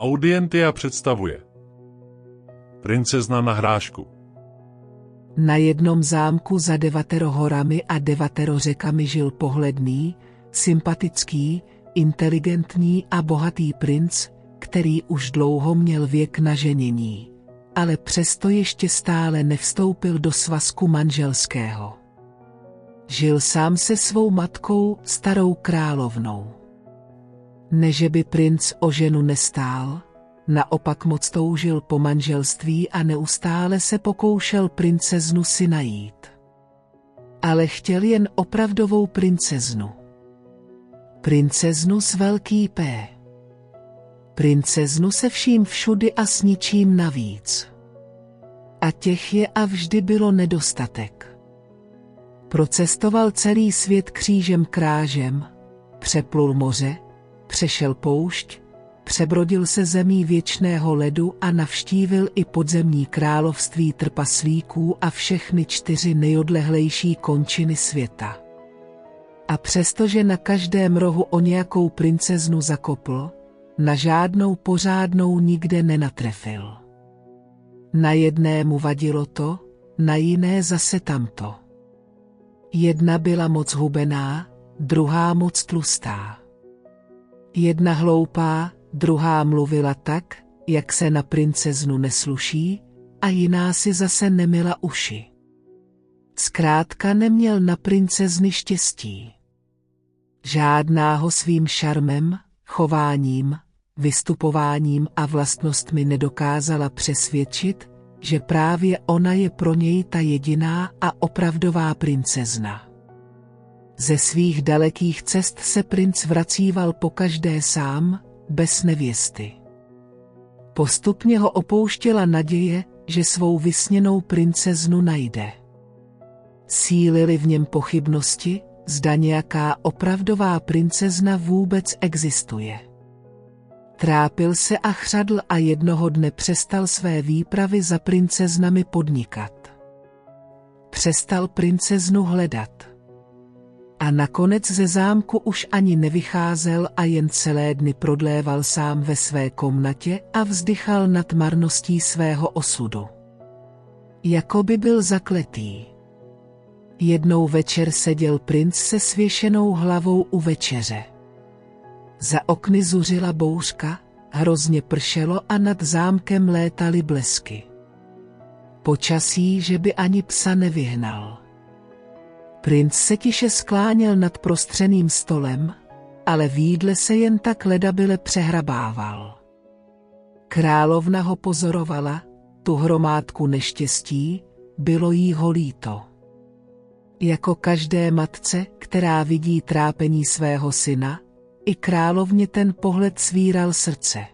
Audientia představuje Princezna na hrášku Na jednom zámku za devatero horami a devatero řekami žil pohledný, sympatický, inteligentní a bohatý princ, který už dlouho měl věk na ženění, ale přesto ještě stále nevstoupil do svazku manželského. Žil sám se svou matkou, starou královnou. Neže by princ o ženu nestál, naopak moc toužil po manželství a neustále se pokoušel princeznu si najít. Ale chtěl jen opravdovou princeznu. Princeznu s velký P. Princeznu se vším všudy a s ničím navíc. A těch je a vždy bylo nedostatek. Procestoval celý svět křížem krážem, přeplul moře, přešel poušť, přebrodil se zemí věčného ledu a navštívil i podzemní království trpaslíků a všechny čtyři nejodlehlejší končiny světa. A přestože na každém rohu o nějakou princeznu zakopl, na žádnou pořádnou nikde nenatrefil. Na jedné mu vadilo to, na jiné zase tamto. Jedna byla moc hubená, druhá moc tlustá. Jedna hloupá, druhá mluvila tak, jak se na princeznu nesluší, a jiná si zase nemila uši. Zkrátka neměl na princezny štěstí. Žádná ho svým šarmem, chováním, vystupováním a vlastnostmi nedokázala přesvědčit, že právě ona je pro něj ta jediná a opravdová princezna. Ze svých dalekých cest se princ vracíval po každé sám, bez nevěsty. Postupně ho opouštěla naděje, že svou vysněnou princeznu najde. Sílily v něm pochybnosti, zda nějaká opravdová princezna vůbec existuje. Trápil se a chřadl a jednoho dne přestal své výpravy za princeznami podnikat. Přestal princeznu hledat. A nakonec ze zámku už ani nevycházel a jen celé dny prodléval sám ve své komnatě a vzdychal nad marností svého osudu. Jako by byl zakletý. Jednou večer seděl princ se svěšenou hlavou u večeře. Za okny zuřila bouřka, hrozně pršelo a nad zámkem létaly blesky. Počasí, že by ani psa nevyhnal. Princ se tiše skláněl nad prostřeným stolem, ale výdle se jen tak ledabile přehrabával. Královna ho pozorovala, tu hromádku neštěstí, bylo jí ho líto. Jako každé matce, která vidí trápení svého syna, i královně ten pohled svíral srdce.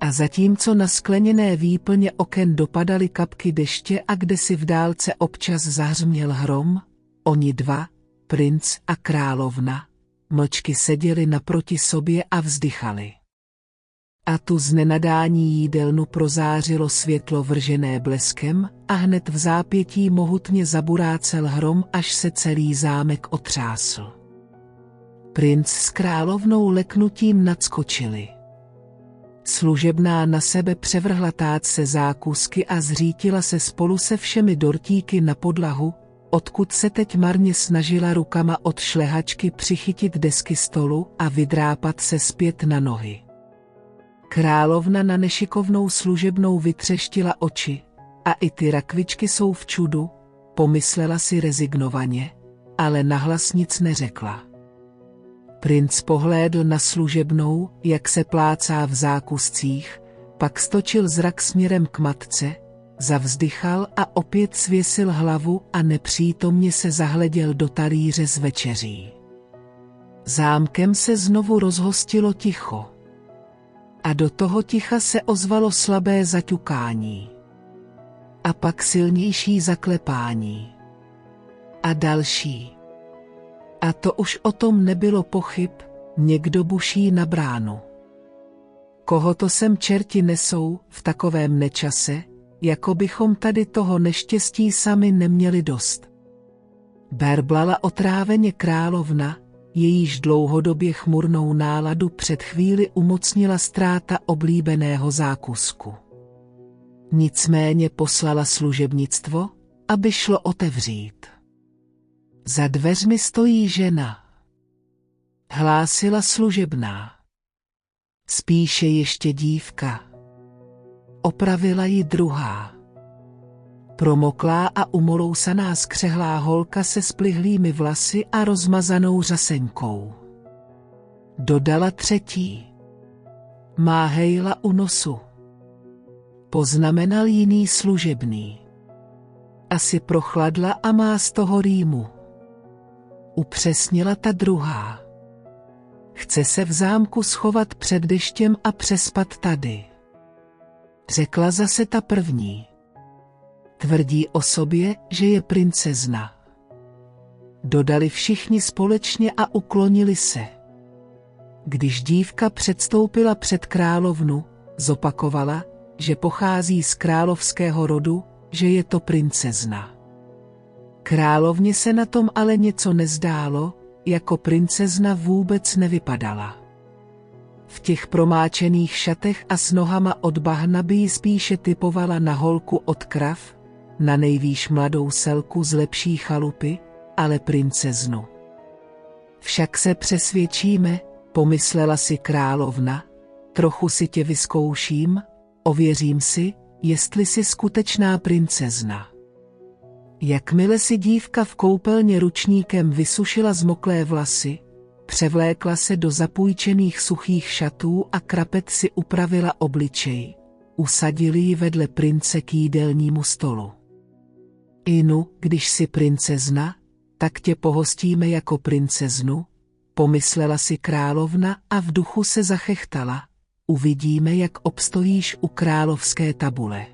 A zatímco na skleněné výplně oken dopadaly kapky deště a kde si v dálce občas zahřměl hrom, oni dva, princ a královna, mlčky seděli naproti sobě a vzdychali. A tu z nenadání jídelnu prozářilo světlo vržené bleskem a hned v zápětí mohutně zaburácel hrom, až se celý zámek otřásl. Princ s královnou leknutím nadskočili. Služebná na sebe převrhla se zákusky a zřítila se spolu se všemi dortíky na podlahu, odkud se teď marně snažila rukama od šlehačky přichytit desky stolu a vydrápat se zpět na nohy. Královna na nešikovnou služebnou vytřeštila oči, a i ty rakvičky jsou v čudu, pomyslela si rezignovaně, ale nahlas nic neřekla. Princ pohlédl na služebnou, jak se plácá v zákuscích, pak stočil zrak směrem k matce, zavzdychal a opět svěsil hlavu a nepřítomně se zahleděl do talíře z večeří. Zámkem se znovu rozhostilo ticho. A do toho ticha se ozvalo slabé zaťukání. A pak silnější zaklepání. A další. A to už o tom nebylo pochyb, někdo buší na bránu. Koho to sem čerti nesou v takovém nečase, jako bychom tady toho neštěstí sami neměli dost. Berblala otráveně královna, jejíž dlouhodobě chmurnou náladu před chvíli umocnila ztráta oblíbeného zákusku. Nicméně poslala služebnictvo, aby šlo otevřít. Za dveřmi stojí žena. Hlásila služebná. Spíše ještě dívka. Opravila ji druhá. Promoklá a umolousaná skřehlá holka se splihlými vlasy a rozmazanou řasenkou. Dodala třetí. Má hejla u nosu. Poznamenal jiný služebný. Asi prochladla a má z toho rýmu. Upřesnila ta druhá. Chce se v zámku schovat před deštěm a přespat tady. Řekla zase ta první. Tvrdí o sobě, že je princezna. Dodali všichni společně a uklonili se. Když dívka předstoupila před královnu, zopakovala, že pochází z královského rodu, že je to princezna. Královně se na tom ale něco nezdálo, jako princezna vůbec nevypadala. V těch promáčených šatech a s nohama od bahna by ji spíše typovala na holku od krav, na nejvýš mladou selku z lepší chalupy, ale princeznu. Však se přesvědčíme, pomyslela si královna, trochu si tě vyzkouším, ověřím si, jestli jsi skutečná princezna. Jakmile si dívka v koupelně ručníkem vysušila zmoklé vlasy, převlékla se do zapůjčených suchých šatů a krapet si upravila obličej. Usadili ji vedle prince k jídelnímu stolu. Inu, když si princezna, tak tě pohostíme jako princeznu, pomyslela si královna a v duchu se zachechtala. Uvidíme, jak obstojíš u královské tabule.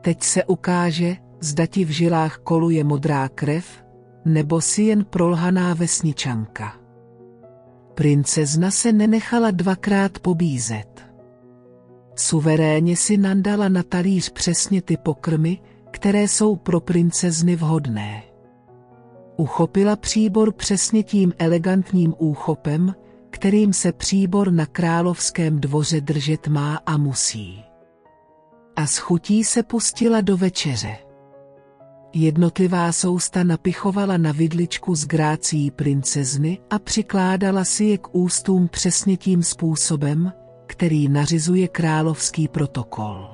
Teď se ukáže, zda ti v žilách koluje modrá krev, nebo si jen prolhaná vesničanka. Princezna se nenechala dvakrát pobízet. Suverénně si nandala na talíř přesně ty pokrmy, které jsou pro princezny vhodné. Uchopila příbor přesně tím elegantním úchopem, kterým se příbor na královském dvoře držet má a musí. A s chutí se pustila do večeře. Jednotlivá sousta napichovala na vidličku z grácí princezny a přikládala si je k ústům přesně tím způsobem, který nařizuje královský protokol.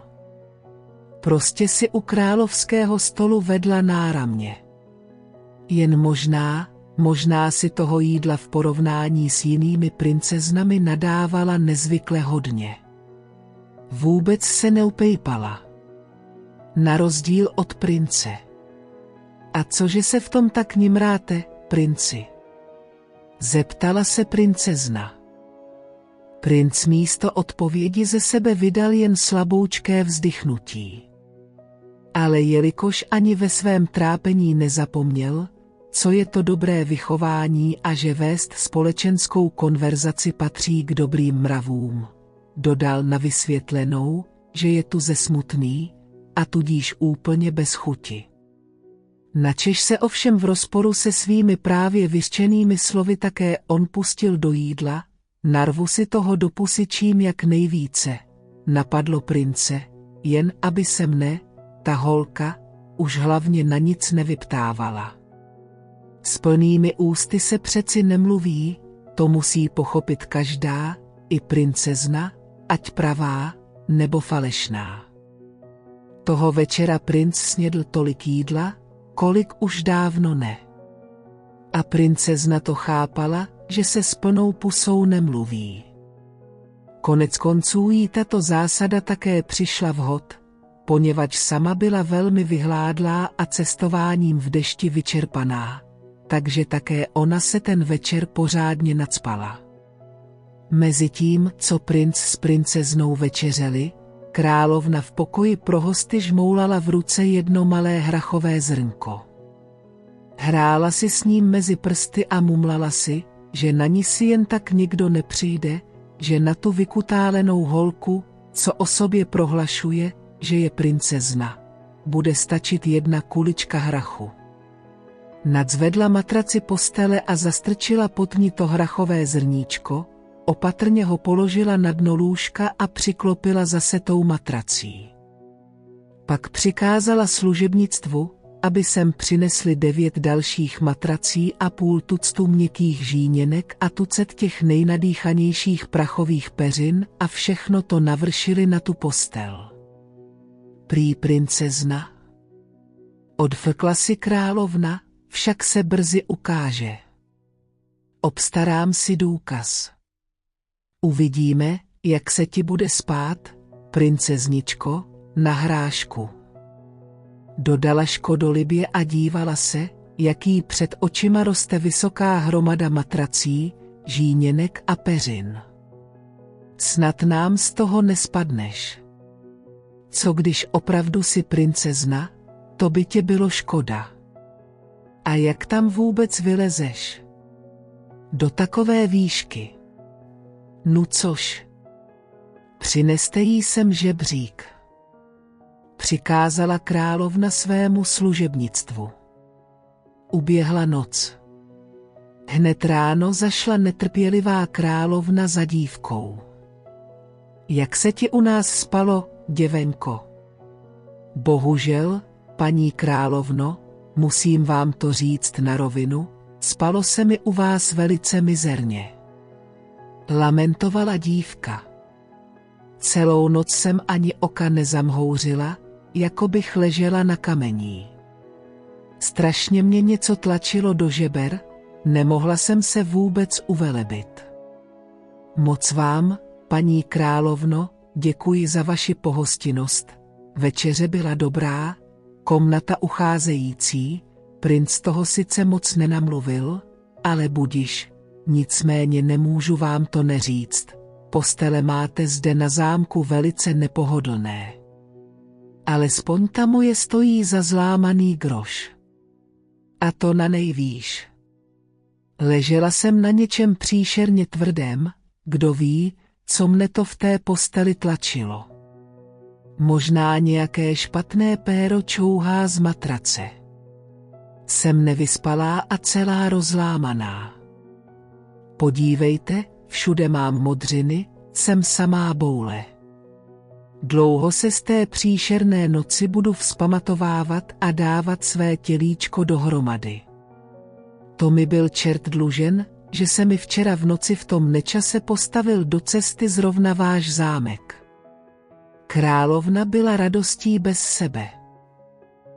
Prostě si u královského stolu vedla náramně. Jen možná, možná si toho jídla v porovnání s jinými princeznami nadávala nezvykle hodně. Vůbec se neupejpala. Na rozdíl od prince. A cože se v tom tak nimráte, princi? Zeptala se princezna. Princ místo odpovědi ze sebe vydal jen slaboučké vzdychnutí. Ale jelikož ani ve svém trápení nezapomněl, co je to dobré vychování a že vést společenskou konverzaci patří k dobrým mravům, dodal na vysvětlenou, že je tu ze smutný a tudíž úplně bez chuti. Načež se ovšem v rozporu se svými právě vyřčenými slovy také on pustil do jídla, narvu si toho do čím jak nejvíce. Napadlo prince, jen aby se mne, ta holka, už hlavně na nic nevyptávala. S plnými ústy se přeci nemluví, to musí pochopit každá, i princezna, ať pravá, nebo falešná. Toho večera princ snědl tolik jídla, kolik už dávno ne. A princezna to chápala, že se s plnou pusou nemluví. Konec konců jí tato zásada také přišla vhod, poněvadž sama byla velmi vyhládlá a cestováním v dešti vyčerpaná, takže také ona se ten večer pořádně nadspala. Mezitím, co princ s princeznou večeřeli, Královna v pokoji pro hosty žmoulala v ruce jedno malé hrachové zrnko. Hrála si s ním mezi prsty a mumlala si, že na ní si jen tak nikdo nepřijde, že na tu vykutálenou holku, co o sobě prohlašuje, že je princezna, bude stačit jedna kulička hrachu. Nadzvedla matraci postele a zastrčila pod ní to hrachové zrníčko, opatrně ho položila na dno lůžka a přiklopila zase tou matrací. Pak přikázala služebnictvu, aby sem přinesli devět dalších matrací a půl tuctu měkkých žíněnek a tucet těch nejnadýchanějších prachových peřin a všechno to navršili na tu postel. Prý princezna. Odfrkla si královna, však se brzy ukáže. Obstarám si důkaz. Uvidíme, jak se ti bude spát, princezničko, na hrášku. Dodala škodolibě a dívala se, jaký před očima roste vysoká hromada matrací, žíněnek a peřin. Snad nám z toho nespadneš. Co když opravdu si princezna, to by tě bylo škoda. A jak tam vůbec vylezeš? Do takové výšky. Nu což? Přineste jí sem žebřík. Přikázala královna svému služebnictvu. Uběhla noc. Hned ráno zašla netrpělivá královna za dívkou. Jak se ti u nás spalo, děvenko? Bohužel, paní královno, musím vám to říct na rovinu, spalo se mi u vás velice mizerně. Lamentovala dívka. Celou noc jsem ani oka nezamhouřila, jako bych ležela na kamení. Strašně mě něco tlačilo do žeber, nemohla jsem se vůbec uvelebit. Moc vám, paní královno, děkuji za vaši pohostinnost. Večeře byla dobrá, komnata ucházející, princ toho sice moc nenamluvil, ale budiš, nicméně nemůžu vám to neříct. Postele máte zde na zámku velice nepohodlné. Alespoň ta moje stojí za zlámaný groš. A to na nejvýš. Ležela jsem na něčem příšerně tvrdém, kdo ví, co mne to v té posteli tlačilo. Možná nějaké špatné péro čouhá z matrace. Jsem nevyspalá a celá rozlámaná. Podívejte, všude mám modřiny, jsem samá boule. Dlouho se z té příšerné noci budu vzpamatovávat a dávat své tělíčko dohromady. To mi byl čert dlužen, že se mi včera v noci v tom nečase postavil do cesty zrovna váš zámek. Královna byla radostí bez sebe.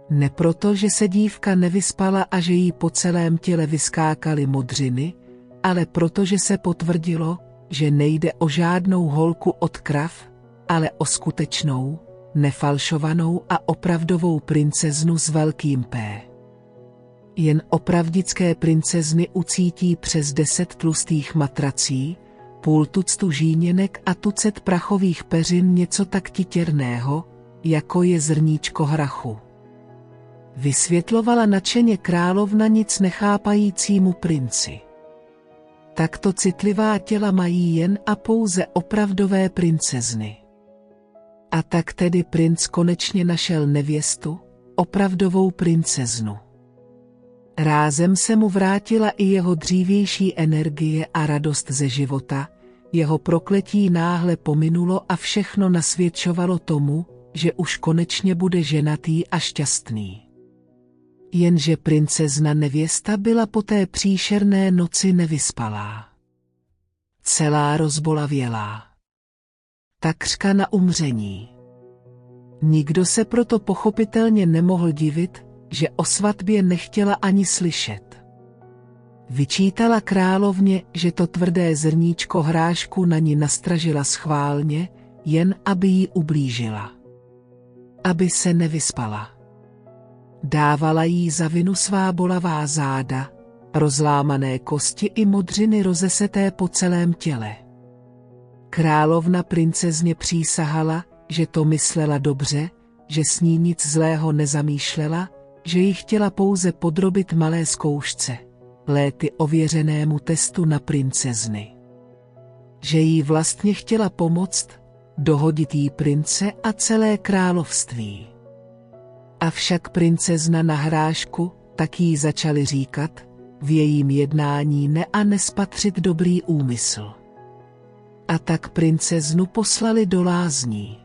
Ne proto, že se dívka nevyspala a že jí po celém těle vyskákaly modřiny, ale proto, že se potvrdilo, že nejde o žádnou holku od krav, ale o skutečnou, nefalšovanou a opravdovou princeznu s velkým P. Jen opravdické princezny ucítí přes deset tlustých matrací, půl tuctu žíněnek a tucet prachových peřin něco tak titěrného, jako je zrníčko hrachu. Vysvětlovala nadšeně královna nic nechápajícímu princi. Takto citlivá těla mají jen a pouze opravdové princezny. A tak tedy princ konečně našel nevěstu, opravdovou princeznu. Rázem se mu vrátila i jeho dřívější energie a radost ze života, jeho prokletí náhle pominulo a všechno nasvědčovalo tomu, že už konečně bude ženatý a šťastný. Jenže princezna nevěsta byla po té příšerné noci nevyspalá. Celá rozbolavělá takřka na umření. Nikdo se proto pochopitelně nemohl divit, že o svatbě nechtěla ani slyšet. Vyčítala královně, že to tvrdé zrníčko hrášku na ní nastražila schválně, jen aby jí ublížila. Aby se nevyspala. Dávala jí za vinu svá bolavá záda, rozlámané kosti i modřiny rozeseté po celém těle. Královna princezně přísahala, že to myslela dobře, že s ní nic zlého nezamýšlela, že ji chtěla pouze podrobit malé zkoušce, léty ověřenému testu na princezny. Že jí vlastně chtěla pomoct, dohodit jí prince a celé království. Avšak princezna na hrášku, tak jí začali říkat, v jejím jednání ne a nespatřit dobrý úmysl. A tak princeznu poslali do lázní.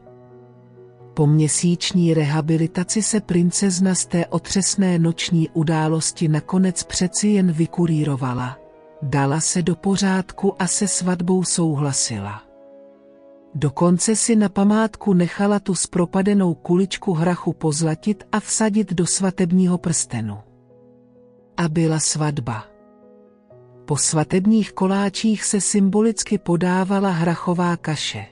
Po měsíční rehabilitaci se princezna z té otřesné noční události nakonec přeci jen vykurírovala. Dala se do pořádku a se svatbou souhlasila. Dokonce si na památku nechala tu spropadenou kuličku hrachu pozlatit a vsadit do svatebního prstenu. A byla svatba. Po svatebních koláčích se symbolicky podávala hrachová kaše.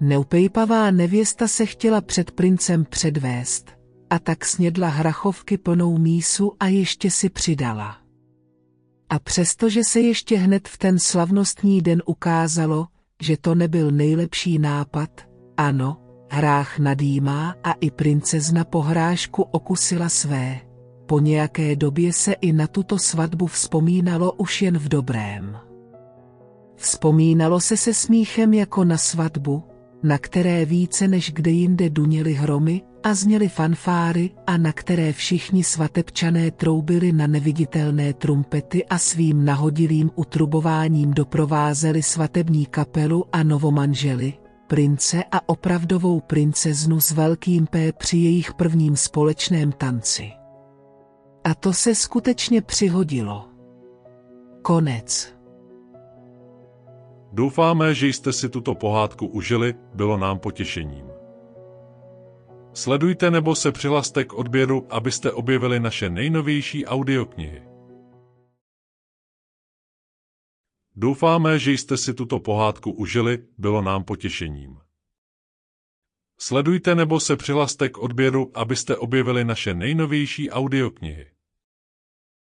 Neupejpavá nevěsta se chtěla před princem předvést, a tak snědla hrachovky plnou mísu a ještě si přidala. A přestože se ještě hned v ten slavnostní den ukázalo, že to nebyl nejlepší nápad, ano, hrách nadýmá a i princezna po hrášku okusila své. Po nějaké době se i na tuto svatbu vzpomínalo už jen v dobrém. Vzpomínalo se se smíchem jako na svatbu, na které více než kde jinde duněly hromy a zněly fanfáry a na které všichni svatebčané troubili na neviditelné trumpety a svým nahodilým utrubováním doprovázeli svatební kapelu a novomanželi, prince a opravdovou princeznu s velkým P při jejich prvním společném tanci. A to se skutečně přihodilo. Konec. Doufáme, že jste si tuto pohádku užili, bylo nám potěšením. Sledujte nebo se přihlaste k odběru, abyste objevili naše nejnovější audioknihy. Doufáme, že jste si tuto pohádku užili, bylo nám potěšením. Sledujte nebo se přihlaste k odběru, abyste objevili naše nejnovější audioknihy.